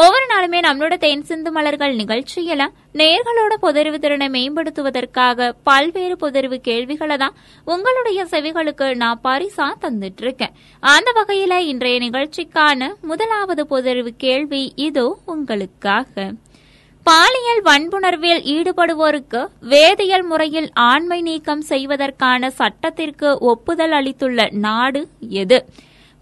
ஒவ்வொரு நாளுமே நம்மளோட தேன் சிந்து மலர்கள் நிகழ்ச்சியில நேர்களோட புதறிவு திறனை மேம்படுத்துவதற்காக பல்வேறு புதறிவு கேள்விகளை தான் உங்களுடைய செவிகளுக்கு நான் பரிசா தந்துட்டு இருக்கேன் அந்த வகையில இன்றைய நிகழ்ச்சிக்கான முதலாவது புதறிவு கேள்வி இதோ உங்களுக்காக. பாலியல் வன்புணர்வில் ஈடுபடுவோருக்கு வேதியியல் முறையில் ஆண்மை நீக்கம் செய்வதற்கான சட்டத்திற்கு ஒப்புதல் அளித்துள்ள நாடு எது?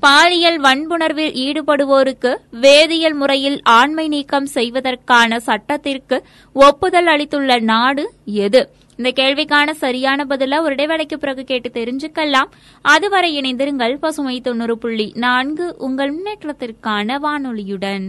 பாலியல் வன்புணர்வில் ஈடுபடுவோருக்கு வேதியியல் முறையில் ஆண்மை நீக்கம் செய்வதற்கான சட்டத்திற்கு ஒப்புதல் அளித்துள்ள நாடு எது? இந்த கேள்விக்கான சரியான பதில ஒரு இடைவேளைக்கு பிறகு கேட்டு தெரிஞ்சுக்கலாம். அதுவரை இணைந்திருங்கள் பசுமை தொண்ணூறு புள்ளி நான்கு உங்கள் முன்னேற்றத்திற்கான வானொலியுடன்.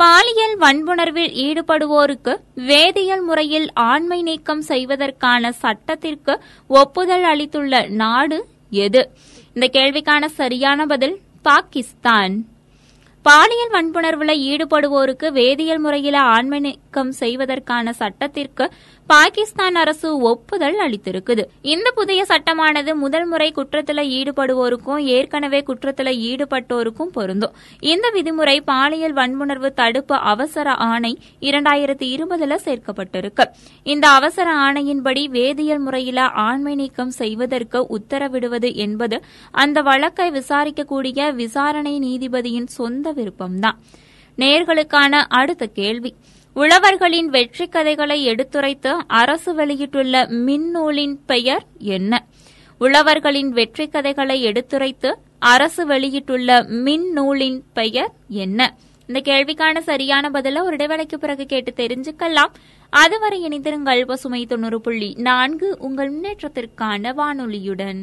பாலியல் வன்புணர்வில் ஈடுபடுவோருக்கு வேதியியல் முறையில் ஆண்மை நீக்கம் செய்வதற்கான சட்டத்திற்கு ஒப்புதல் அளித்துள்ள நாடு எது? இந்த கேள்விக்கான சரியான பதில் பாகிஸ்தான். பாலியல் வன்புணர்வில் ஈடுபடுவோருக்கு வேதியியல் முறையில் ஆண்மை நீக்கம் செய்வதற்கான சட்டத்திற்கு பாகிஸ்தான் அரசு ஒப்புதல் அளித்திருக்குது. இந்த புதிய சட்டமானது முதல் முறை குற்றத்தில் ஈடுபடுவோருக்கும் ஏற்கனவே குற்றத்தில் ஈடுபட்டோருக்கும் பொருந்தும். இந்த விதிமுறை பாலியல் வன்புணர்வு தடுப்பு அவசர ஆணை இரண்டாயிரத்தி இருபதுல சேர்க்கப்பட்டிருக்கு. இந்த அவசர ஆணையின்படி வேதியியல் முறையில ஆண்மை நீக்கம் செய்வதற்கு உத்தரவிடுவது என்பது அந்த வழக்கை விசாரிக்கக்கூடிய விசாரணை நீதிபதியின் சொந்த விருப்பம்தான். நேர்களுக்கான அடுத்த கேள்வி. உழவர்களின் வெற்றி கதைகளை எடுத்துரைத்து அரசு வெளியிட்டுள்ள மின்னூலின் பெயர் என்ன? உழவர்களின் வெற்றி கதைகளை எடுத்துரைத்து அரசு வெளியிட்டுள்ள மின்னூலின் பெயர் என்ன? இந்த கேள்விக்கான சரியான பதில ஒரு இடைவேளைக்கு பிறகு கேட்டு தெரிஞ்சுக்கலாம். அதுவரை இணைந்திருங்கள் பசுமை தொண்ணூறு புள்ளி நான்கு உங்கள் முன்னேற்றத்திற்கான வானொலியுடன்.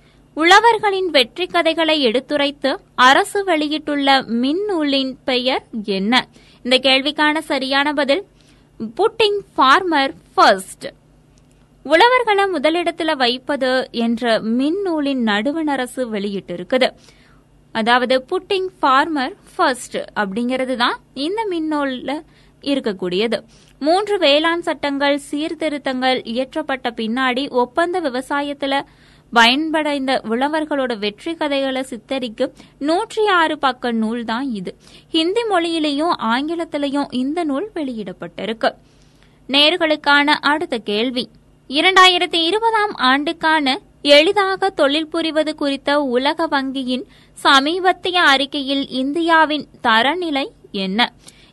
உழவர்களின் வெற்றி கதைகளை எடுத்துரைத்து அரசு வெளியிட்டுள்ள மின்னூலின் பெயர் என்ன? இந்த கேள்விக்கான சரியான பதில் புட்டிங் ஃபார்மர் ஃபர்ஸ்ட் உழவர்களை முதலிடத்தில் வைப்பது என்ற மின்னூலின் நடுவண் அரசு வெளியிட்டிருக்குது. அதாவது புட்டிங் ஃபார்மர் ஃபர்ஸ்ட் அப்படிங்கிறது தான் இந்த மின்னூலில் இருக்கக்கூடியது. மூன்று வேளாண் சட்டங்கள் சீர்திருத்தங்கள் இயற்றப்பட்ட பின்னாடி ஒப்பந்த விவசாயத்தில் பயன்படைந்த உழவர்களோட வெற்றி கதைகளை சித்தரிக்கும் நூற்றி ஆறு பக்க நூல் தான் இது. ஹிந்தி மொழியிலையும் ஆங்கிலத்திலையும் இந்த நூல் வெளியிடப்பட்டிருக்கு. நேர்களுக்கான அடுத்த கேள்வி. இரண்டாயிரத்தி இருபதாம் ஆண்டுக்கான எளிதாக தொழில் புரிவது குறித்த உலக வங்கியின் சமீபத்திய அறிக்கையில் இந்தியாவின் தரநிலை என்ன?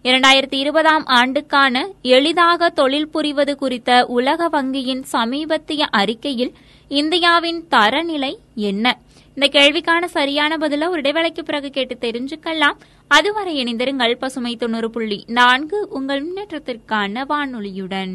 இரண்டாயிரத்தி இருபதாம் ஆண்டுக்கான எளிதாக தொழில் புரிவது குறித்த உலக வங்கியின் சமீபத்திய அறிக்கையில் இந்தியாவின் தரநிலை என்ன? இந்த கேள்விக்கான சரியான பதில ஒரு இடைவேளைக்கு பிறகு கேட்டு தெரிஞ்சுக்கலாம். அதுவரை இணைந்திருங்கள் பசுமை தொண்ணூறு புள்ளி நான்கு உங்கள் முன்னேற்றத்திற்கான வானொலியுடன்.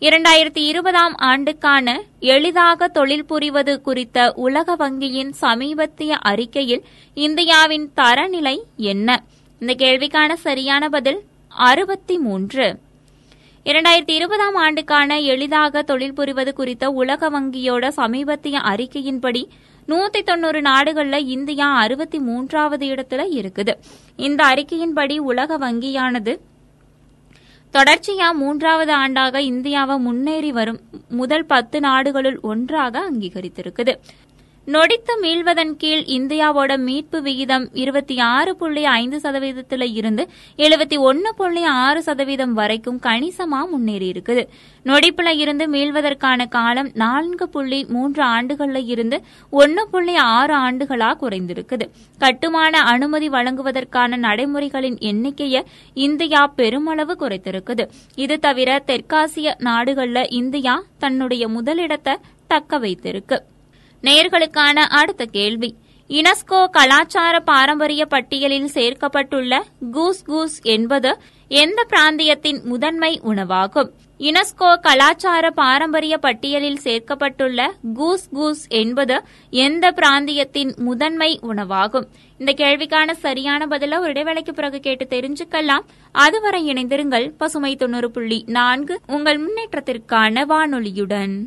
இரண்டாயிரத்தி இருபதாம் ஆண்டுக்கான எளிதாக தொழில் புரிவது குறித்த உலக வங்கியின் சமீபத்திய அறிக்கையில் இந்தியாவின் தரநிலை என்ன? இந்த கேள்விக்கான சரியான பதில் அறுபத்தி மூன்று. இரண்டாயிரத்தி இருபதாம் ஆண்டுக்கான எளிதாக தொழில் புரிவது குறித்த உலக வங்கியோட சமீபத்திய அறிக்கையின்படி நூத்தி தொண்ணூறு நாடுகளில் இந்தியா அறுபத்தி மூன்றாவது இடத்துல இருக்குது. இந்த அறிக்கையின்படி உலக வங்கியானது தொடர்ச்சியா மூன்றாவது ஆண்டாக இந்தியாவை முன்னேறி வரும் முதல் பத்து நாடுகளுள் ஒன்றாக அங்கீகரித்திருக்குது. நொடித்து மீள்வதன் கீழ் இந்தியாவோட மீட்பு விகிதம் இருபத்தி ஆறு புள்ளி ஐந்து சதவீதத்தில் இருந்து எழுபத்தி ஒன்னு புள்ளி ஆறு சதவீதம் வரைக்கும் கணிசமா முன்னேறி இருக்குது நொடிப்புல இருந்து மீள்வதற்கான காலம் நான்கு புள்ளி மூன்று ஆண்டுகள்ல இருந்து ஒன்னு புள்ளி ஆறு ஆண்டுகளா குறைந்திருக்குது. கட்டுமான அனுமதி வழங்குவதற்கான நடைமுறைகளின் எண்ணிக்கையை இந்தியா பெருமளவு குறைத்திருக்குது. இது தவிர தெற்காசிய நாடுகளில் இந்தியா தன்னுடைய முதலிடத்தை தக்க வைத்திருக்கு. நேர்களுக்கான அடுத்த கேள்வி. யுனெஸ்கோ கலாச்சார பாரம்பரிய பட்டியலில் சேர்க்கப்பட்டுள்ள கூஸ் கூஸ் என்பது எந்த பிராந்தியத்தின் முதன்மை உணவாகும்? யுனெஸ்கோ கலாச்சார பாரம்பரிய பட்டியலில் சேர்க்கப்பட்டுள்ள கூஸ் கூஸ் என்பது எந்த பிராந்தியத்தின் முதன்மை உணவாகும்? இந்த கேள்விக்கான சரியான பதில ஒரு இடைவேளைக்கு பிறகு கேட்டு தெரிஞ்சுக்கலாம். அதுவரை இணைந்திருங்கள் பசுமை தொண்ணூறு புள்ளி நான்கு உங்கள் முன்னேற்றத்திற்கான வானொலியுடன்.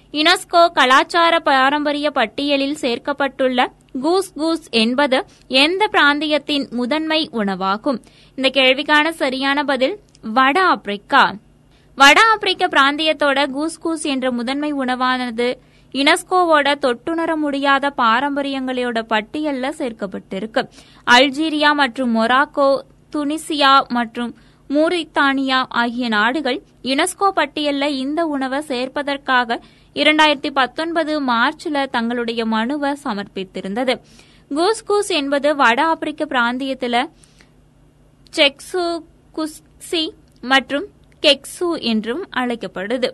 யுனெஸ்கோ கலாச்சார பாரம்பரிய பட்டியலில் சேர்க்கப்பட்டுள்ள கூஸ் கூஸ் என்பது எந்த பிராந்தியத்தின் முதன்மை உணவாகும்? இந்த கேள்விக்கான சரியான பதில் வட ஆப்பிரிக்கா. வட ஆப்பிரிக்க பிராந்தியத்தோட கூஸ் கூஸ் என்ற முதன்மை உணவானது யுனெஸ்கோவோட தொட்டுணர முடியாத பாரம்பரியங்களோட பட்டியலில் சேர்க்கப்பட்டிருக்கு. அல்ஜீரியா மற்றும் மொராக்கோ துனிசியா மற்றும் மூரித்தானியா ஆகிய நாடுகள் யுனெஸ்கோ பட்டியலில் இந்த உணவை சேர்ப்பதற்காக இரண்டாயிரத்தி பத்தொன்பது மார்ச்ல தங்களுடைய மனுவை சமர்ப்பித்திருந்தது. கூஸ் கூஸ் என்பது வட ஆப்பிரிக்க பிராந்தியத்தில் செக்ஸு குஸ்சி மற்றும் கெக்ஸு என்றும் அழைக்கப்படுது.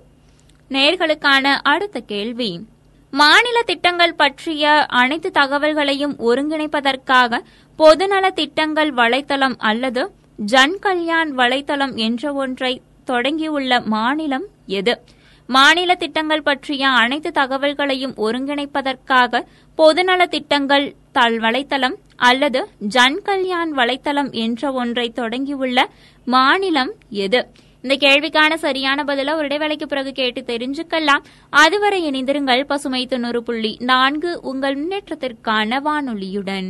நேர்களுக்கான அடுத்த கேள்வி. மாநில திட்டங்கள் பற்றிய அனைத்து தகவல்களையும் ஒருங்கிணைப்பதற்காக பொதுநல திட்டங்கள் வலைத்தளம் அல்லது ஜன் கல்யாண் வலைத்தளம் என்ற ஒன்றை தொடங்கியுள்ள மாநிலம் எது? மாநில திட்டங்கள் பற்றிய அனைத்து தகவல்களையும் ஒருங்கிணைப்பதற்காக பொதுநல திட்டங்கள் தல் வலைத்தளம் அல்லது ஜன் கல்யாண் வலைத்தளம் என்ற ஒன்றை தொடங்கியுள்ள மாநிலம் எது? இந்த கேள்விக்கான சரியான பதில ஒரு இடைவேளைக்கு பிறகு கேட்டு தெரிஞ்சுக்கலாம். அதுவரை இணைந்திருங்கள் பசுமை தொண்ணூறு புள்ளி நான்கு உங்கள் முன்னேற்றத்திற்கான வானொலியுடன்.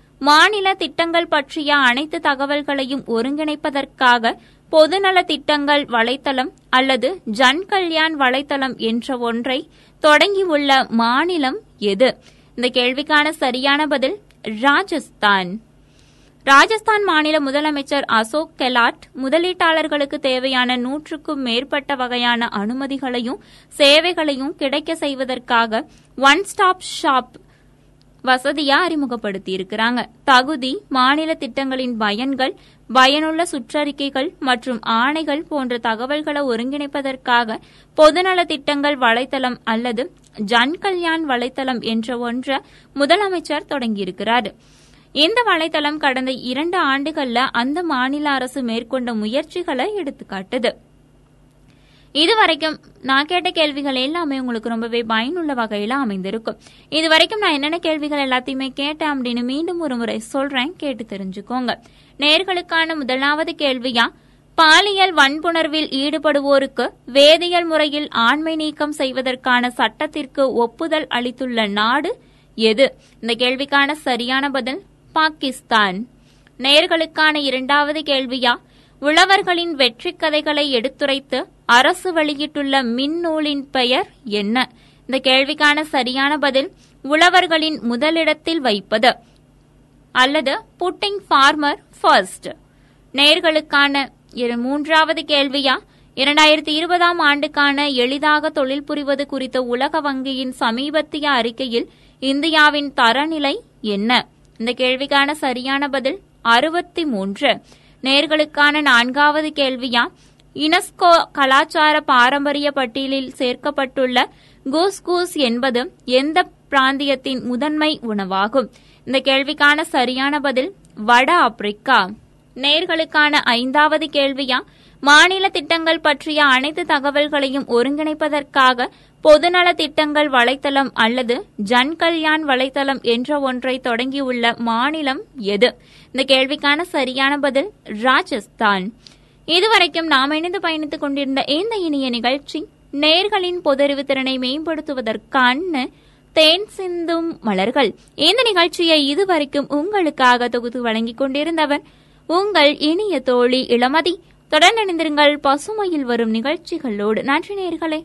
மாநில திட்டங்கள் பற்றிய அனைத்து தகவல்களையும் ஒருங்கிணைப்பதற்காக பொதுநல திட்டங்கள் வலைத்தளம் அல்லது ஜன் கல்யாண் வலைத்தளம் என்ற ஒன்றை தொடங்கியுள்ள மாநிலம் எது? இந்த கேள்விக்கான சரியான பதில் ராஜஸ்தான். ராஜஸ்தான் மாநில முதலமைச்சர் அசோக் கெலாட் முதலீட்டாளர்களுக்கு தேவையான நூற்றுக்கும் மேற்பட்ட வகையான அனுமதிகளையும் சேவைகளையும் கிடைக்க செய்வதற்காக ஒன் ஸ்டாப் ஷாப் வசதியா அறிமுகப்படுத்தி இருக்கிறாங்க தகுதி மாநில திட்டங்களின் பயன்கள் பயனுள்ள சுற்றறிக்கைகள் மற்றும் ஆணைகள் போன்ற தகவல்களை ஒருங்கிணைப்பதற்காக பொதுநல திட்டங்கள் வலைத்தளம் அல்லது ஜன் கல்யாண் வலைத்தளம் என்ற ஒன்றை முதலமைச்சர் தொடங்கியிருக்கிறார். இந்த வலைத்தளம் கடந்த இரண்டு ஆண்டுகள்ல அந்த மாநில அரசு மேற்கொண்ட முயற்சிகளை எடுத்துக்காட்டுது. இதுவரைக்கும் நான் கேட்ட கேள்விகள் எல்லாமே உங்களுக்கு ரொம்பவே பயனுள்ள வகையில அமைந்திருக்கும். இது வரைக்கும் நான் என்னென்ன கேள்விகள் எல்லாத்தையுமே கேட்டேன் அப்படின்னு மீண்டும் ஒரு முறை சொல்றேன். கேட்டு தெரிஞ்சுக்கோங்க. நேர்களுக்கான முதலாவது கேள்வியா பாலியல் வன்புணர்வில் ஈடுபடுவோருக்கு வேதியியல் முறையில் ஆண்மை நீக்கம் செய்வதற்கான சட்டத்திற்கு ஒப்புதல் அளித்துள்ள நாடு எது? இந்த கேள்விக்கான சரியான பதில் பாகிஸ்தான். நேர்களுக்கான இரண்டாவது கேள்வியா உழவர்களின் வெற்றி கதைகளை எடுத்துரைத்து அரசு வெளியிட்டுள்ள மின்னூலின் பெயர் என்ன? இந்த கேள்விக்கான சரியான பதில் உழவர்களின் முதலிடத்தில் வைப்பது அல்லது புட்டிங் ஃபார்மர் ஃபர்ஸ்ட். நேர்களுக்கான இரு- மூன்றாவது கேள்வியா? இரண்டாயிரத்தி இருபதாம் ஆண்டுக்கான எளிதாக தொழில் புரிவது குறித்த உலக வங்கியின் சமீபத்திய அறிக்கையில் இந்தியாவின் தரநிலை என்ன? இந்த கேள்விக்கான சரியான பதில் அறுபத்தி மூன்று. நேர்களுக்கான நான்காவது கேள்வியா? யுனெஸ்கோ கலாச்சார பாரம்பரிய பட்டியலில் சேர்க்கப்பட்டுள்ள கூஸ் கூஸ் என்பது எந்த பிராந்தியத்தின் முதன்மை உணவாகும்? இந்த கேள்விக்கான சரியான பதில் வட ஆப்பிரிக்கா. நேர்களுக்கான ஐந்தாவது கேள்வியா? மாநில திட்டங்கள் பற்றிய அனைத்து தகவல்களையும் ஒருங்கிணைப்பதற்காக பொதுநல திட்டங்கள் வலைத்தளம் அல்லது ஜன் கல்யாண் வலைத்தளம் என்ற ஒன்றை தொடங்கியுள்ள மாநிலம் எது? இந்த கேள்விக்கான சரியான பதில் ராஜஸ்தான். இதுவரைக்கும் நாம் இணைந்து பயணித்துக் கொண்டிருந்த இந்த இனிய நிகழ்ச்சி நேர்களின் பொதறிவு திறனை மேம்படுத்துவதற்கான தேன் சிந்தும் மலர்கள். இந்த நிகழ்ச்சியை இதுவரைக்கும் உங்களுக்காக தொகுத்து வழங்கிக் கொண்டிருந்தவர் உங்கள் இனிய தோழி இளமதி. தொடர்ந்து இணைந்திருங்கள். பசுமையில் வரும் நிகழ்ச்சிகளோடு. நன்றி நேர்களே.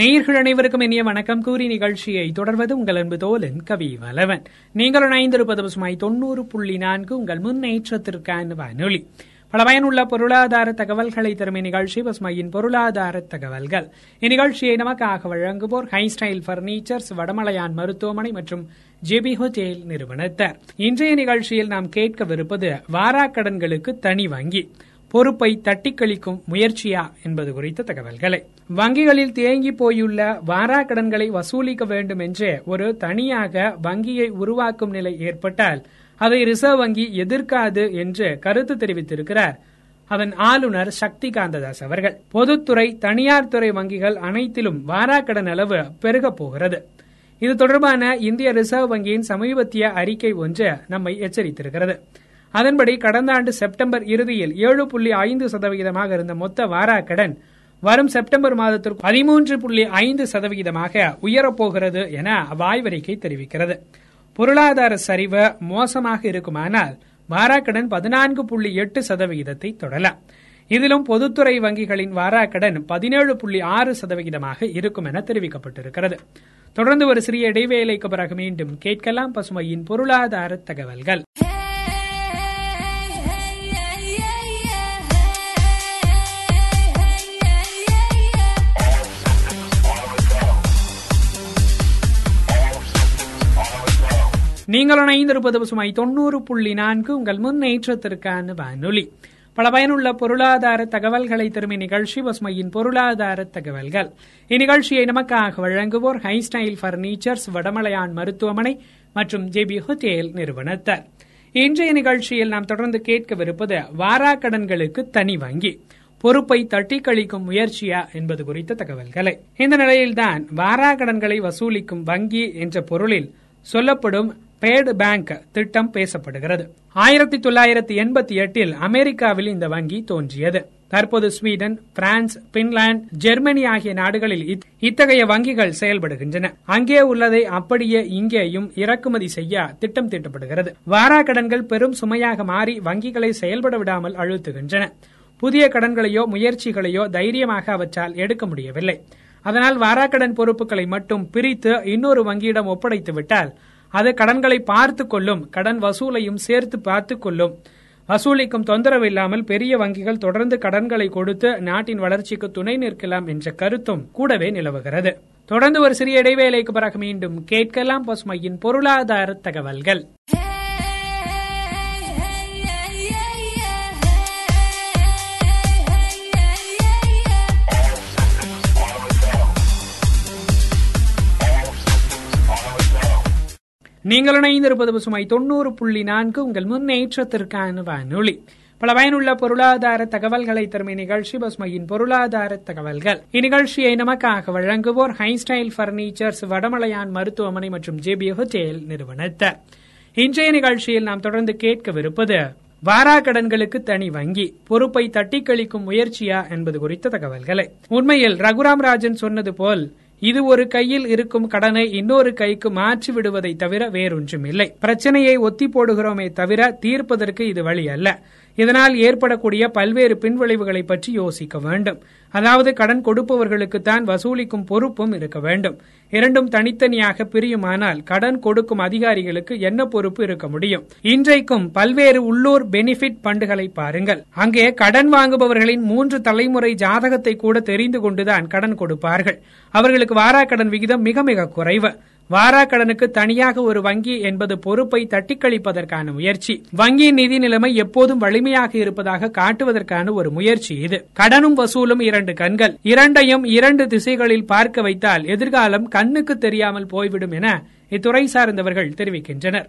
நேயர்கள் அனைவருக்கும் இனிய வணக்கம். கூறி நிகழ்ச்சியை தொடர்வது உங்கள் அன்பு தோலன் கவி வலவன். நீங்கள் இணைந்திருப்பது பசுமாய் தொண்ணூறு புள்ளி நான்கு உங்கள் முன்னேற்றத்திற்கான வானொலி. பல பயனுள்ள பொருளாதார தகவல்களை தரும் இந்நிகழ்ச்சி பசுமையின் பொருளாதார தகவல்கள். இந்நிகழ்ச்சியை நமக்காக வழங்குவோர் ஹை ஸ்டைல் பர்னிச்சர்ஸ் வடமலையான் மருத்துவமனை மற்றும் ஜேபி ஹோட்டேல் நிறுவனத்தார். இன்றைய நிகழ்ச்சியில் நாம் கேட்கவிருப்பது வாராக்கடன்களுக்கு தனி வங்கி. பொறுப்பை தட்டிக்கழிக்கும் முயற்சியா என்பது குறித்த தகவல்களை. வங்கிகளில் தேங்கி போயுள்ள வாரா கடன்களை வசூலிக்க வேண்டும் என்று ஒரு தனியாக வங்கியை உருவாக்கும் நிலை ஏற்பட்டால் அதை ரிசர்வ் வங்கி எதிர்க்காது என்று கருத்து தெரிவித்திருக்கிறார். அதன் ஆளுநர் சக்தி காந்ததாஸ் அவர்கள். பொதுத்துறை தனியார் துறை வங்கிகள் அனைத்திலும் வாராக்கடன் அளவு பெருகப் போகிறது. இது தொடர்பான இந்திய ரிசர்வ் வங்கியின் சமீபத்திய அறிக்கை ஒன்று நம்மை எச்சரித்திருக்கிறது. அதன்படி கடந்த ஆண்டு செப்டம்பர் இறுதியில் ஏழு புள்ளி ஐந்து சதவிகிதமாக இருந்த மொத்த வாராக்கடன் வரும் செப்டம்பர் மாதத்திற்கு பதிமூன்று புள்ளி ஐந்து சதவிகிதமாக உயரப்போகிறது என அவ்வாய்வறிக்கை தெரிவிக்கிறது. பொருளாதார சரிவு மோசமாக இருக்குமானால் வாராக்கடன் பதினான்கு புள்ளி எட்டு சதவிகிதத்தை தொடலாம். இதிலும் பொதுத்துறை வங்கிகளின் வாராக்கடன் பதினேழு புள்ளி ஆறு சதவிகிதமாக இருக்கும் என தெரிவிக்கப்பட்டிருக்கிறது. தொடர்ந்து ஒரு சிறிய இடைவேளைக்கு பிறகு மீண்டும் கேட்கலாம் பசுமையின் பொருளாதார தகவல்கள். நீங்கள் இணைந்திருப்பது பசுமை தொண்ணூறு புள்ளி நான்கு உங்கள் முன்னேற்றத்திற்கான வானொலி. பல பயனுள்ள பொருளாதார தகவல்களை திரும்பி நிகழ்ச்சி பசுமையின் பொருளாதார தகவல்கள். இந்நிகழ்ச்சியை நமக்காக வழங்குவோர் ஹை ஸ்டைல் பர்னிச்சர்ஸ் வடமலையான் மருத்துவமனை மற்றும் ஜேபி ஹோட்டேல் நிறுவனத்தார். இன்றைய நிகழ்ச்சியில் நாம் தொடர்ந்து கேட்கவிருப்பது வாராக்கடன்களுக்கு தனி வங்கி. பொறுப்பை தட்டி கழிக்கும் முயற்சியா என்பது குறித்த தகவல்களை. இந்த நிலையில்தான் வாராக்கடன்களை வசூலிக்கும் வங்கி என்ற பொருளில் சொல்லப்படும் பேடு பேங்க் திட்டம் பேசப்படுகிறது. ஆயிரத்தி தொள்ளாயிரத்தி எண்பத்தி எட்டில் அமெரிக்காவில் இந்த வங்கி தோன்றியது. தற்போது ஸ்வீடன் பிரான்ஸ் பின்லாந்து ஜெர்மனி ஆகிய நாடுகளில் இத்தகைய வங்கிகள் செயல்படுகின்றன. அங்கே உள்ளதை அப்படியே இங்கேயும் இறக்குமதி செய்ய திட்டம் தீட்டப்படுகிறது. வாராக்கடன்கள் பெரும் சுமையாக மாறி வங்கிகளை செயல்பட விடாமல் அழுத்துகின்றன. புதிய கடன்களையோ முயற்சிகளையோ தைரியமாக அவற்றால் எடுக்க முடியவில்லை. அதனால் வாராக்கடன் பொறுப்புகளை மட்டும் பிரித்து இன்னொரு வங்கியிடம் ஒப்படைத்து விட்டால் அது கடன்களை பார்த்து கொள்ளும் கடன் வசூலையும் சேர்த்து பார்த்து கொள்ளும் வசூலிக்கும் தொந்தரவு இல்லாமல் பெரிய வங்கிகள் தொடர்ந்து கடன்களை கொடுத்து நாட்டின் வளர்ச்சிக்கு துணை நிற்கலாம் என்ற கருத்தும் கூடவே நிலவுகிறது. தொடர்ந்து ஒரு சிறிய இடைவேளைக்கு பிறகு மீண்டும் கேட்கலாம் பசுமையின் பொருளாதார தகவல்கள். நீங்கள் இணைந்திருப்பது பசுமை தொண்ணூறு புள்ளி நான்கு உங்கள் முன்னேற்றத்திற்கான வானொலி பல பயனுள்ள பொருளாதார தகவல்களை தரும் இந்நிகழ்ச்சி பசுமையின் பொருளாதார தகவல்கள். இந்நிகழ்ச்சியை நமக்காக வழங்குவோர் ஹைஸ்டைல் பர்னிச்சர்ஸ் வடமலையான் மருத்துவமனை மற்றும் ஜேபி ஹோட்டேல் நிறுவனத்தர். இன்றைய நிகழ்ச்சியில் நாம் தொடர்ந்து கேட்கவிருப்பது வாராக்கடன்களுக்கு தனி வங்கி பொறுப்பை தட்டி கழிக்கும் முயற்சியா என்பது குறித்த தகவல்களை. உண்மையில் ரகுராம் ராஜன் சொன்னது போல் இது ஒரு கையில் இருக்கும் கடனை இன்னொரு கைக்கு மாற்றி விடுவதை தவிர வேறொன்றும் இல்லை பிரச்சனையை ஒத்தி போடுகிறோமே தவிர தீர்ப்பதற்கு இது வழி அல்ல. இதனால் ஏற்படக்கூடிய பல்வேறு பின்விளைவுகளை பற்றி யோசிக்க வேண்டும். அதாவது கடன் கொடுப்பவர்களுக்குத்தான் வசூலிக்கும் பொறுப்பும் இருக்க வேண்டும். இரண்டும் தனித்தனியாக பிரியுமானால் கடன் கொடுக்கும் அதிகாரிகளுக்கு என்ன பொறுப்பு இருக்க முடியும்? இன்றைக்கும் பல்வேறு உள்ளூர் பெனிஃபிட் பண்டுகளை பாருங்கள். அங்கே கடன் வாங்குபவர்களின் மூன்று தலைமுறை ஜாதகத்தை கூட தெரிந்து கொண்டுதான் கடன் கொடுப்பார்கள். அவர்களுக்கு வாராக்கடன் விகிதம் மிக மிக குறைவு. வாராக்கடனுக்கு தனியாக ஒரு வங்கி என்பது பொறுப்பை தட்டிக்கழிப்பதற்கான முயற்சி. வங்கியின் நிதி நிலைமை எப்போதும் வலிமையாக இருப்பதாக காட்டுவதற்கான ஒரு முயற்சி இது. கடனும் வசூலும் இரண்டு கண்கள். இரண்டையும் இரண்டு திசைகளில் பார்க்க வைத்தால் எதிர்காலம் கண்ணுக்கு தெரியாமல் போய்விடும் என இத்துறை சார்ந்தவர்கள் தெரிவிக்கின்றனர்.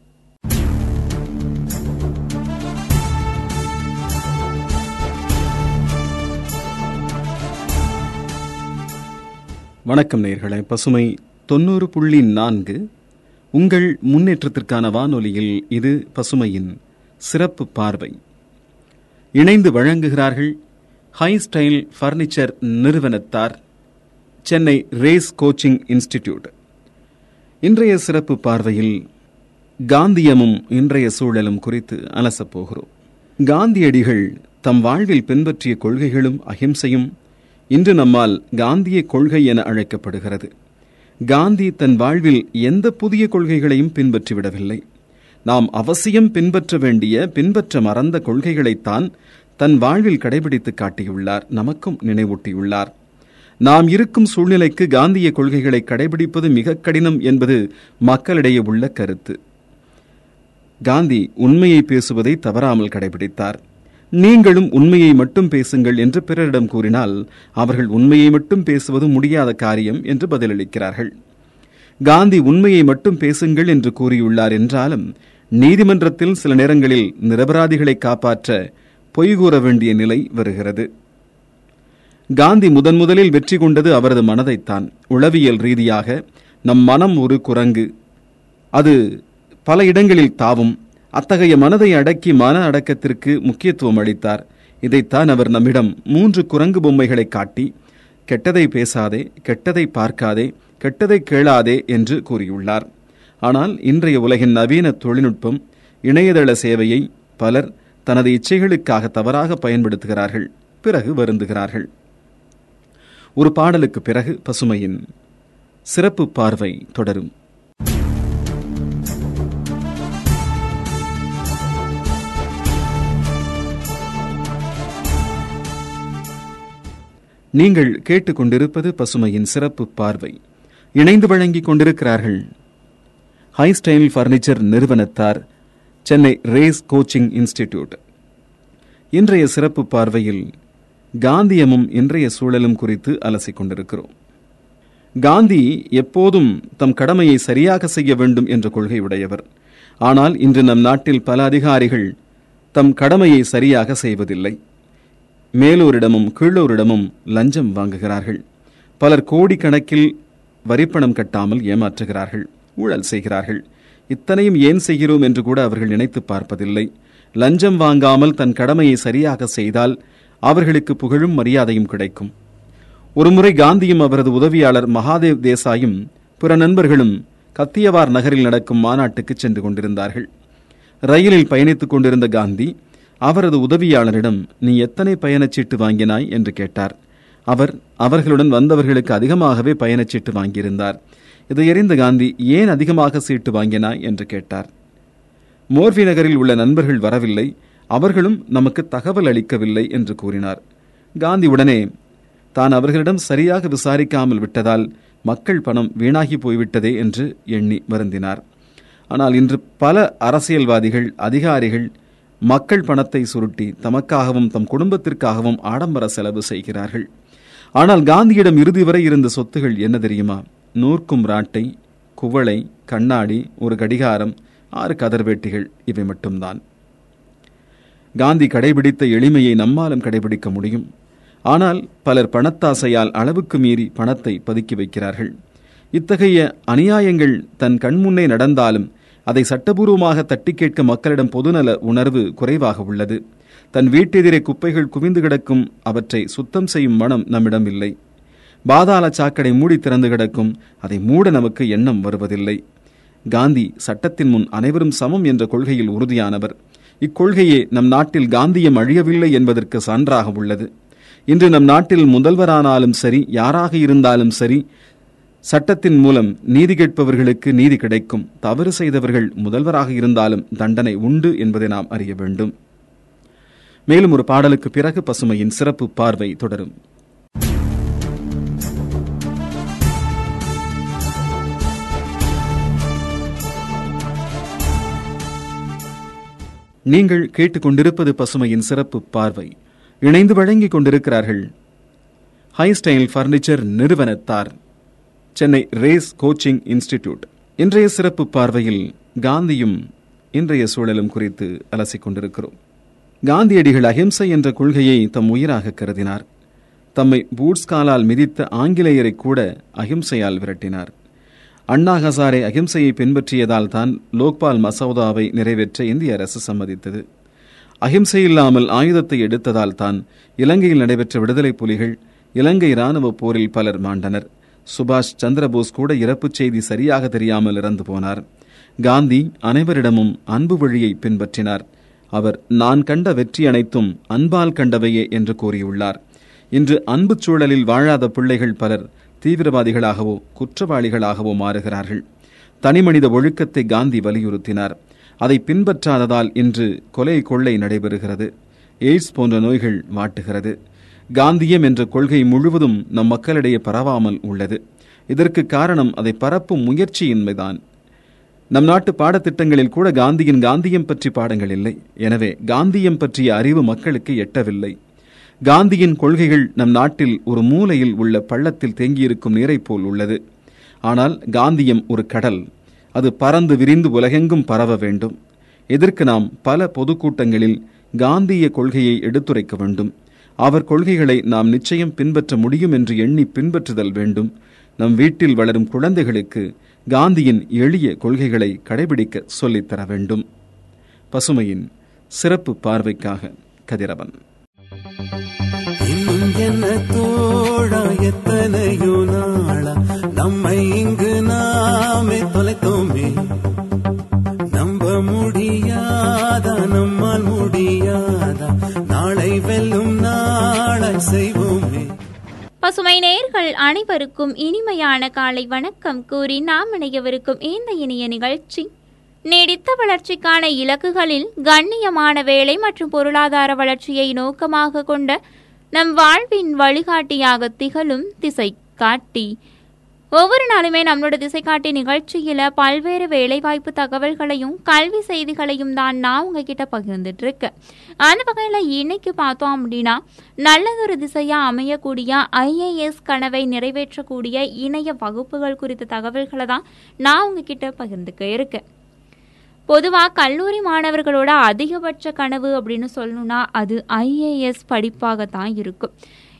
வணக்கம் நேர்களே. பசுமை தொண்ணூறு புள்ளி நான்கு. உங்கள் முன்னேற்றத்திற்கான வானொலியில் இது பசுமையின் சிறப்பு பார்வை. இணைந்து வழங்குகிறார்கள் ஹை ஸ்டைல் ஃபர்னிச்சர் நிறுவனத்தார் சென்னை ரேஸ் கோச்சிங் இன்ஸ்டிடியூட் இன்றைய சிறப்பு பார்வையில் காந்தியமும் இன்றைய சூழலும் குறித்து அலசப் போகிறோம். காந்தியடிகள் தம் வாழ்வில் பின்பற்றிய கொள்கைகளும் அகிம்சையும் இன்று நம்மால் காந்திய கொள்கை என அழைக்கப்படுகிறது. காந்தி தன் வாழ்வில் எந்த புதிய கொள்கைகளையும் பின்பற்றிவிடவில்லை. நாம் அவசியம் பின்பற்ற வேண்டிய பின்பற்ற மறந்த கொள்கைகளைத்தான் தன் வாழ்வில் கடைபிடித்து காட்டியுள்ளார் நமக்கும் நினைவூட்டியுள்ளார். நாம் இருக்கும் சூழ்நிலைக்கு காந்திய கொள்கைகளை கடைபிடிப்பது மிக கடினம் என்பது மக்களிடையே உள்ள கருத்து. காந்தி உண்மையை பேசுவதை தவறாமல் கடைபிடித்தார். நீங்களும் உண்மையை மட்டும் பேசுங்கள் என்று பிறரிடம் கூறினால் அவர்கள் உண்மையை மட்டும் பேசுவது முடியாத காரியம் என்று பதிலளிக்கிறார்கள். காந்தி உண்மையை மட்டும் பேசுங்கள் என்று கூறியுள்ளார் என்றாலும் நீதிமன்றத்தில் சில நேரங்களில் நிரபராதிகளை காப்பாற்ற பொய் கூற வேண்டிய நிலை வருகிறது. காந்தி முதன் முதலில் வெற்றி கொண்டது அவரது மனதைத்தான். உளவியல் ரீதியாக நம் மனம் ஒரு குரங்கு. அது பல இடங்களில் தாவும் அத்தகைய மனதை அடக்கி மன அடக்கத்திற்கு முக்கியத்துவம் அளித்தார். இதைத்தான் அவர் நம்மிடம் மூன்று குரங்கு பொம்மைகளை காட்டி கெட்டதை பேசாதே கெட்டதை பார்க்காதே கெட்டதை கேளாதே என்று கூறியுள்ளார். ஆனால் இன்றைய உலகின் நவீன தொழில்நுட்பம் இணையதள சேவையை பலர் தனது இச்சைகளுக்காக தவறாக பயன்படுத்துகிறார்கள் பிறகு வருந்துகிறார்கள். ஒரு பாடலுக்கு பிறகு பசுமையின் சிறப்பு பார்வை தொடரும். நீங்கள் கேட்டுக்கொண்டிருப்பது பசுமையின் சிறப்பு பார்வை. இணைந்து வழங்கிக் கொண்டிருக்கிறார்கள். ஹை ஸ்டைல் பர்னிச்சர் நிறுவனத்தார் சென்னை ரேஸ் கோச்சிங் இன்ஸ்டிடியூட் இன்றைய சிறப்பு பார்வையில் காந்தியமும் இன்றைய சூழலும் குறித்து அலசிக் கொண்டிருக்கிறோம். காந்தி எப்போதும் தம் கடமையை சரியாக செய்ய வேண்டும் என்ற கொள்கை உடையவர். ஆனால் இன்று நம் நாட்டில் பல அதிகாரிகள் தம் கடமையை சரியாக செய்வதில்லை. மேலோரிடமும் கீழோரிடமும் லஞ்சம் வாங்குகிறார்கள். பலர் கோடிக்கணக்கில் வரிப்பணம் கட்டாமல் ஏமாற்றுகிறார்கள் ஊழல் செய்கிறார்கள். இத்தனையும் ஏன் செய்கிறோம் என்று கூட அவர்கள் நினைத்து பார்ப்பதில்லை. லஞ்சம் வாங்காமல் தன் கடமையை சரியாக செய்தால் அவர்களுக்கு புகழும் மரியாதையும் கிடைக்கும். ஒருமுறை காந்தியும் அவரது உதவியாளர் மகாதேவ் தேசாயும் பிற நண்பர்களும் கத்தியவார் நகரில் நடக்கும் மாநாட்டுக்கு சென்று கொண்டிருந்தார்கள். ரயிலில் பயணித்துக் கொண்டிருந்த காந்தி அவரது உதவியாளரிடம் நீ எத்தனை பயணச்சீட்டு வாங்கினாய்? என்று கேட்டார். அவர் அவர்களுடன் வந்தவர்களுக்கு அதிகமாகவே பயணச்சீட்டு வாங்கியிருந்தார். இதையறிந்த காந்தி ஏன் அதிகமாக சீட்டு வாங்கினாய்? என்று கேட்டார். மோர்வி நகரில் உள்ள நண்பர்கள் வரவில்லை. அவர்களும் நமக்கு தகவல் அளிக்கவில்லை என்று கூறினார். காந்தி உடனே தான் அவர்களிடம் சரியாக விசாரிக்காமல் விட்டதால் மக்கள் பணம் வீணாகி போய்விட்டதே என்று எண்ணி வருந்தினார். ஆனால் இன்று பல அரசியல்வாதிகள் அதிகாரிகள் மக்கள் பணத்தை சுருட்டி தமக்காகவும் தம் குடும்பத்திற்காகவும் ஆடம்பர செலவு செய்கிறார்கள். ஆனால் காந்தியிடம் இறுதி வரை இருந்த சொத்துகள் என்ன தெரியுமா? நூற்கும் ராட்டை குவளை கண்ணாடி ஒரு கடிகாரம் ஆறு கதர்வேட்டிகள் இவை மட்டும்தான். காந்தி கடைபிடித்த எளிமையை நம்மாலும் கடைபிடிக்க முடியும். ஆனால் பலர் பணத்தாசையால் அளவுக்கு மீறி பணத்தை பதுக்கி வைக்கிறார்கள். இத்தகைய அநியாயங்கள் தன் கண்முன்னே நடந்தாலும் அதை சட்டபூர்வமாக தட்டி கேட்க மக்களிடம் பொதுநல உணர்வு குறைவாக உள்ளது. தன் வீட்டெதிரே குப்பைகள் குவிந்து கிடக்கும் அவற்றை சுத்தம் செய்யும் மனம் நம்மிடம் இல்லை. பாதாள சாக்கடை மூடி திறந்து கிடக்கும் அதை மூட நமக்கு எண்ணம் வருவதில்லை. காந்தி சட்டத்தின் முன் அனைவரும் சமம் என்ற கொள்கையில் உறுதியானவர். இக்கொள்கையே நம் நாட்டில் காந்தியம் அழியவில்லை என்பதற்கு சான்றாக உள்ளது. இன்று நம் நாட்டில் முதல்வரானாலும் சரி யாராக இருந்தாலும் சரி சட்டத்தின் மூலம் நீதி கேட்பவர்களுக்கு நீதி கிடைக்கும். தவறு செய்தவர்கள் முதல்வராக இருந்தாலும் தண்டனை உண்டு என்பதை நாம் அறிய வேண்டும். மேலும் ஒரு பாடலுக்கு பிறகு பசுமையின் சிறப்பு பார்வை தொடரும். நீங்கள் கேட்டுக்கொண்டிருப்பது பசுமையின் சிறப்பு பார்வை. இணைந்து வழங்கிக் கொண்டிருக்கிறார்கள். High style furniture நிறுவனத்தார். Chennai race coaching institute. இன்றைய சிறப்பு பார்வையில் காந்தியும் இன்றைய சூழலும் குறித்து அலசிக் கொண்டிருக்கிறோம். காந்தியடிகள் அஹிம்சை என்ற கொள்கையை தம் உயிராக கருதினார். தம்மை பூட்ஸ் காலால் மிதித்த ஆங்கிலேயரை கூட அஹிம்சையால் விரட்டினார். அண்ணா ஹசாரே அகிம்சையை பின்பற்றியதால் தான் லோக்பால் மசோதாவை நிறைவேற்ற இந்திய அரசு சம்மதித்தது. அகிம்சையில்லாமல் ஆயுதத்தை எடுத்ததால் தான் இலங்கையில் நடைபெற்ற விடுதலை புலிகள் இலங்கை ராணுவ போரில் பலர் மாண்டனர். சுபாஷ் சந்திரபோஸ் கூட இறப்புச் செய்தி சரியாக தெரியாமல் இறந்து போனார். காந்தி அனைவரிடமும் அன்பு வழியை பின்பற்றினார். அவர் நான் கண்ட வெற்றி அனைத்தும் அன்பால் கண்டவையே என்று கூறியுள்ளார். இன்று அன்பு சூழலில் வாழாத பிள்ளைகள் பலர் தீவிரவாதிகளாகவோ குற்றவாளிகளாகவோ மாறுகிறார்கள். தனிமனித ஒழுக்கத்தை காந்தி வலியுறுத்தினார். அதை பின்பற்றாததால் இன்று கொலை கொள்ளை நடைபெறுகிறது. எய்ட்ஸ் போன்ற நோய்கள் வாட்டுகிறது. காந்தியம் என்ற கொள்கை முழுவதும் நம் மக்களிடையே பரவாமல் உள்ளது. இதற்கு காரணம் அதை பரப்பும் முயற்சியின்மைதான். நம் நாட்டு பாடத்திட்டங்களில் கூட காந்தியின் காந்தியம் பற்றி பாடங்கள் இல்லை. எனவே காந்தியம் பற்றிய அறிவு மக்களுக்கு எட்டவில்லை. காந்தியின் கொள்கைகள் நம் நாட்டில் ஒரு மூலையில் உள்ள பள்ளத்தில் தேங்கியிருக்கும் நீரை போல் உள்ளது. ஆனால் காந்தியம் ஒரு கடல். அது பறந்து விரிந்து உலகெங்கும் பரவ வேண்டும். இதற்கு நாம் பல பொதுக்கூட்டங்களில் காந்திய கொள்கையை எடுத்துரைக்க வேண்டும்? அவர் கொள்கைகளை நாம் நிச்சயம் பின்பற்ற முடியும் என்று எண்ணி பின்பற்றுதல் வேண்டும். நம் வீட்டில் வளரும் குழந்தைகளுக்கு காந்தியின் எளிய கொள்கைகளை கடைபிடிக்க சொல்லித்தர வேண்டும். பசுமையின் சிறப்பு பார்வைக்காக கதிரவன். எத்தனையோ நாளா நம்மை இங்கு நாமே தொலைத்தோமே. செய்வோமே. பசுமை நேர்கள் அனைவருக்கும் இனிமையான காலை வணக்கம் கூறி நாம் இணையவிருக்கும் இந்த இனிய நிகழ்ச்சி. நீடித்த வளர்ச்சிக்கான இலக்குகளில் கண்ணியமான வேலை மற்றும் பொருளாதார வளர்ச்சியை நோக்கமாக கொண்ட நம் வாழ்வின் வழிகாட்டியாக திகழும் திசை காட்டி. ஒவ்வொரு நாளுமே நம்மளோட திசைக்காட்டி நிகழ்ச்சியில பல்வேறு வேலைவாய்ப்பு தகவல்களையும் கல்வி செய்திகளையும் தான் நான் உங்ககிட்ட பகிர்ந்துட்டு இருக்கேன் அந்த வகையில இன்னைக்கு பார்த்தோம் அப்படின்னா நல்லதொரு திசையா அமையக்கூடிய ஐஏஎஸ் கனவை நிறைவேற்றக்கூடிய இணைய வகுப்புகள் குறித்த தகவல்களை தான் நான் உங்ககிட்ட பகிர்ந்துக்க இருக்கேன். பொதுவாக கல்லூரி மாணவர்களோட அதிகபட்ச கனவு அப்படின்னு சொல்லணும்னா அது ஐஏஎஸ் படிப்பாக தான் இருக்கும்.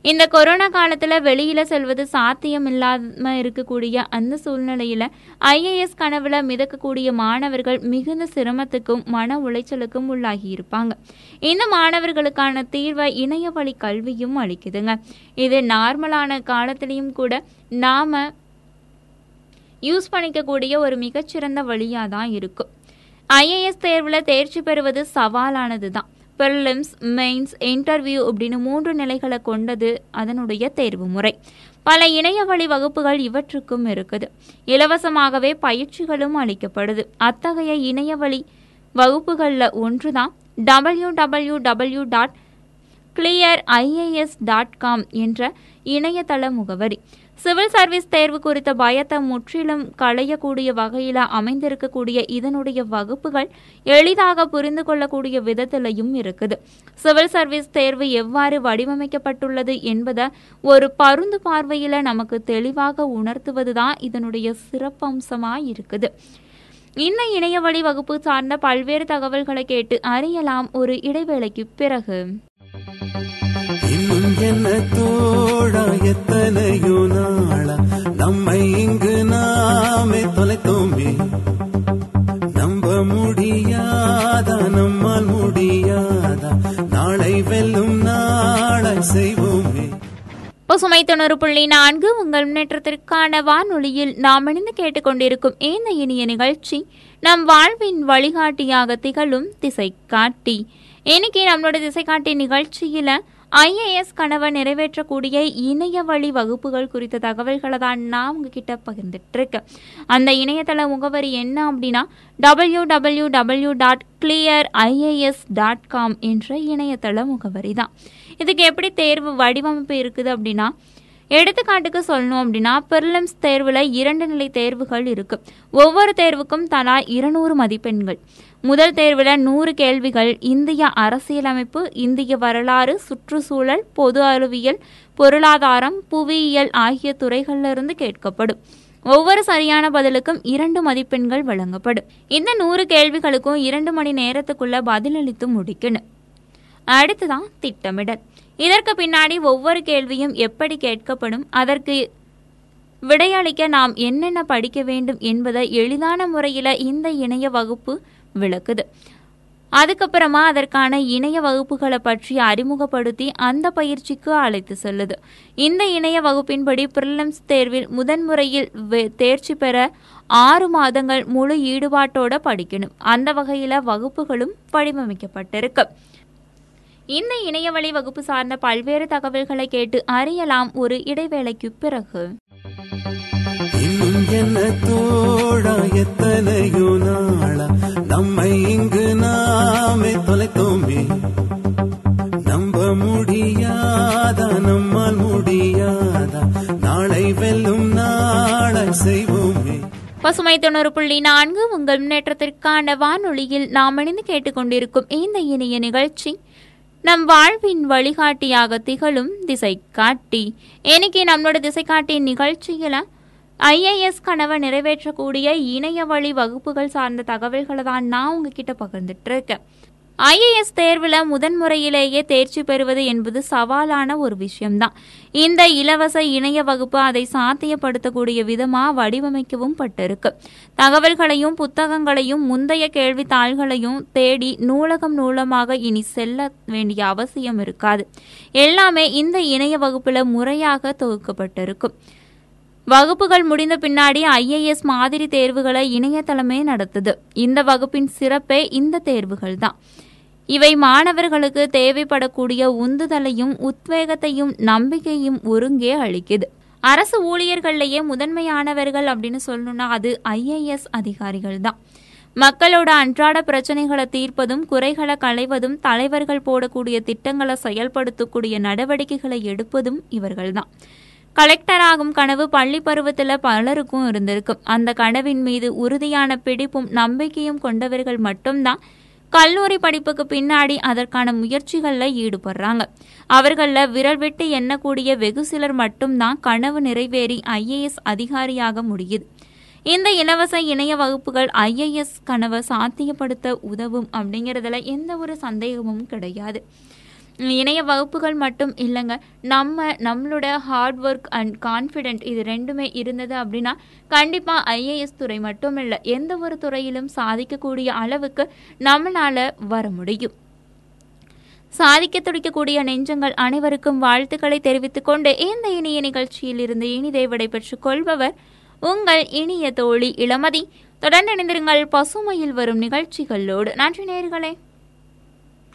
இந்த கொரோனா காலத்தில் வெளியில் செல்வது சாத்தியம் இல்லாம இருக்கக்கூடிய அந்த சூழ்நிலையில் ஐஏஎஸ் கனவுல மிதக்கக்கூடிய மாணவர்கள் மிகுந்த சிரமத்துக்கும் மன உளைச்சலுக்கும் உள்ளாகி இருப்பாங்க. இந்த மாணவர்களுக்கான தீர்வை இணைய வழி கல்வியும் அளிக்குதுங்க. இது நார்மலான காலத்திலையும் கூட நாம யூஸ் பண்ணிக்கக்கூடிய ஒரு மிகச்சிறந்த வழியாக தான் இருக்கும். ஐஏஎஸ் தேர்வில் தேர்ச்சி பெறுவது சவாலானது தான் பெர்லிம்ஸ் மெயின்ஸ் இன்டர்வியூ அப்படின்னு மூன்று நிலைகளை கொண்டது அதனுடைய தேர்வு முறை. பல இணைய வழி வகுப்புகள் இவற்றுக்கும் இருக்குது. இலவசமாகவே பயிற்சிகளும் அளிக்கப்படுது. அத்தகைய இணைய வழி வகுப்புகளில் ஒன்று தான் W W W dot clear IAS dot com என்ற இணையதள முகவரி. சிவில் சர்வீஸ் தேர்வு குறித்த பயத்தை முற்றிலும் களையக்கூடிய வகையில் அமைந்திருக்கக்கூடிய இதனுடைய வகுப்புகள் எளிதாக புரிந்து கொள்ளக்கூடிய விதத்திலையும் இருக்குது. சிவில் சர்வீஸ் தேர்வு எவ்வாறு வடிவமைக்கப்பட்டுள்ளது என்பதை ஒரு பருந்து பார்வையில் நமக்கு தெளிவாக உணர்த்துவது தான் இதனுடைய சிறப்பம்சமாக இருக்குது. இந்த இணையவழி வகுப்பு சார்ந்த பல்வேறு தகவல்களை கேட்டு அறியலாம் ஒரு இடைவேளைக்கு பிறகு. என்ன தோழா எத்தனையோ நாளா நம்மை இங்கு நாமே தொலைத்தோமே. நம்ப முடியாதா நம்மால் முடியாதா நாளை வெல்லும் நாளை செய்வோமே. பசுமை தொண்ணூறு புள்ளி நான்கு உங்கள் முன்னேற்றத்திற்கான வானொலியில் நாம் இணைந்து கேட்டுக்கொண்டிருக்கும் இந்த இனிய நிகழ்ச்சி நம் வாழ்வின் வழிகாட்டியாக திகழும் திசை காட்டி இன்னைக்கு நம்மளோட திசை காட்டி நிகழ்ச்சியில ஐஏஎஸ் கனவை நிறைவேற்றக்கூடிய இணைய வழி வகுப்புகள் குறித்த தகவல்களை தான் நான் உங்ககிட்ட பகிர்ந்துட்டு இருக்கேன் அந்த இணையதள முகவரி என்ன அப்படின்னா W W W dot clear IAS dot com என்ற இணையதள முகவரி தான். இதுக்கு எப்படி தேர்வு வடிவமைப்பு இருக்குது அப்படின்னா எடுத்துக்காட்டுக்கு சொல்லணும் அப்படின்னா பெர்லிம்ஸ் தேர்வில் இரண்டு நிலை தேர்வுகள் இருக்கு. ஒவ்வொரு தேர்வுக்கும் தலா இருநூறு மதிப்பெண்கள். முதல் தேர்வில் நூறு கேள்விகள் இந்திய அரசியலமைப்பு இந்திய வரலாறு சுற்றுச்சூழல் பொது அறிவியல் பொருளாதாரம் புவியியல் ஆகிய துறைகளிலிருந்து கேட்கப்படும். ஒவ்வொரு சரியான பதிலுக்கும் இரண்டு மதிப்பெண்கள் வழங்கப்படும். இந்த நூறு கேள்விகளுக்கும் இரண்டு மணி நேரத்துக்குள்ள பதிலளித்து முடிக்கணும். அடுத்துதான் திட்டமிடல். இதற்கு பின்னாடி ஒவ்வொரு கேள்வியும் எப்படி கேட்கப்படும் அதற்கு விடையளிக்க நாம் என்னென்ன படிக்க வேண்டும் என்பதை எளிதான முறையில் இந்த இணைய வகுப்பு விளக்குது. அதுக்கப்புறமா அதற்கான இணைய வகுப்புகளை பற்றி அறிமுகப்படுத்தி அந்த பயிற்சிக்கு அழைத்து செல்லுது. இந்த இணைய வகுப்பின்படி பிரிலிம்ஸ் தேர்வில் முதன்முறையில் தேர்ச்சி பெற ஆறு மாதங்கள் முழு ஈடுபாட்டோட படிக்கணும். அந்த வகையில் வகுப்புகளும் வடிவமைக்கப்பட்டிருக்கு இந்த இணையவழி வகுப்பு சார்ந்த பல்வேறு தகவல்களை கேட்டு அறியலாம் ஒரு இடைவேளைக்கு பிறகு. இன்னும் என்ன தோழா எத்தனையோ நாளா நம்மை இங்கு நாமே தொலைத்தோமே. நம்ப முடியாதா நம்மால் முடியாதா நாளை வெல்லும் நாளை செய்வோமே. பசுமை தொண்ணூறு புள்ளி நான்கு உங்கள் முன்னேற்றத்திற்கான வானொலியில் நாம் இணைந்து கேட்டுக்கொண்டிருக்கும் இந்த இணைய நிகழ்ச்சி நம் வாழ்வின் வழிகாட்டியாக திகழும் திசை காட்டி இன்னைக்கு நம்மளோட திசை காட்டி நிகழ்ச்சியில ஐஏஎஸ் கனவை நிறைவேற்றக்கூடிய இணைய வழி வகுப்புகள் சார்ந்த தகவல்களை தான் நான் உங்ககிட்ட பகிர்ந்துட்டு இருக்கேன் ஐஏஎஸ் தேர்வில் முதன்முறையிலேயே தேர்ச்சி பெறுவது என்பது சவாலான ஒரு விஷயம்தான். இந்த இலவச இணைய வகுப்பு அதை சாத்தியப்படுத்தக்கூடிய விதமாக வடிவமைக்கவும் பட்டிருக்கு. தகவல்களையும் புத்தகங்களையும் முந்தைய கேள்வித்தாள்களையும் தேடி நூலகம் நூலமாக இனி செல்ல வேண்டிய அவசியம் இருக்காது. எல்லாமே இந்த இணைய வகுப்பில் முறையாக தொகுக்கப்பட்டிருக்கும். வகுப்புகள் முடிந்த பின்னாடி ஐஏஎஸ் மாதிரி தேர்வுகளை இணையதளமே நடத்துது. இந்த வகுப்பின் சிறப்பே இந்த தேர்வுகள் தான் இவை மாணவர்களுக்கு தேவைப்படக்கூடிய உந்துதலையும் உத்வேகத்தையும் நம்பிக்கையும் ஒருங்கே அளிக்குது. அரசு ஊழியர்கள்லயே முதன்மையானவர்கள் அப்படின்னு சொல்லணும்னா அது ஐஏஎஸ் அதிகாரிகள் தான் மக்களோட அன்றாட பிரச்சனைகளை தீர்ப்பதும் குறைகளை களைவதும் தலைவர்கள் போடக்கூடிய திட்டங்களை செயல்படுத்தக்கூடிய நடவடிக்கைகளை எடுப்பதும் இவர்கள்தான். கலெக்டராகும் கனவு பள்ளி பருவத்தில் பலருக்கும் இருந்திருக்கும். அந்த கனவின் மீது உறுதியான பிடிப்பும் நம்பிக்கையும் கொண்டவர்கள் மட்டும்தான். கல்லூரி படிப்புக்கு பின்னாடி அதற்கான முயற்சிகளில் ஈடுபடுறாங்க. அவர்களில் விரல் விட்டு எண்ணக்கூடிய வெகு சிலர் மட்டும்தான் கனவு நிறைவேறி ஐஏஎஸ் அதிகாரியாக முடியுது. இந்த இலவச இணைய வகுப்புகள் ஐஏஎஸ் கனவை சாத்தியப்படுத்த உதவும் அப்படிங்கிறதுல எந்த ஒரு சந்தேகமும் கிடையாது. இணைய வகுப்புகள் மட்டும் இல்லைங்க. நம்ம நம்மளோட ஹார்ட் ஒர்க் அண்ட் கான்ஃபிடென்ட் இது ரெண்டுமே இருந்தது அப்படின்னா கண்டிப்பாக ஐஏஎஸ் துறை மட்டும் இல்லை எந்த ஒரு துறையிலும் சாதிக்கக்கூடிய அளவுக்கு நம்மளால் வர முடியும். சாதிக்க துடிக்கக்கூடிய நெஞ்சங்கள் அனைவருக்கும் வாழ்த்துக்களை தெரிவித்துக் கொண்டு இந்த இனிய நிகழ்ச்சியில் இருந்து இனிதை விடைபெற்றுக் கொள்பவர் உங்கள் இனிய தோழி இளமதி. தொடர்ந்து இணைந்திருங்கள் பசுமையில் வரும் நிகழ்ச்சிகளோடு. நன்றி நேர்களே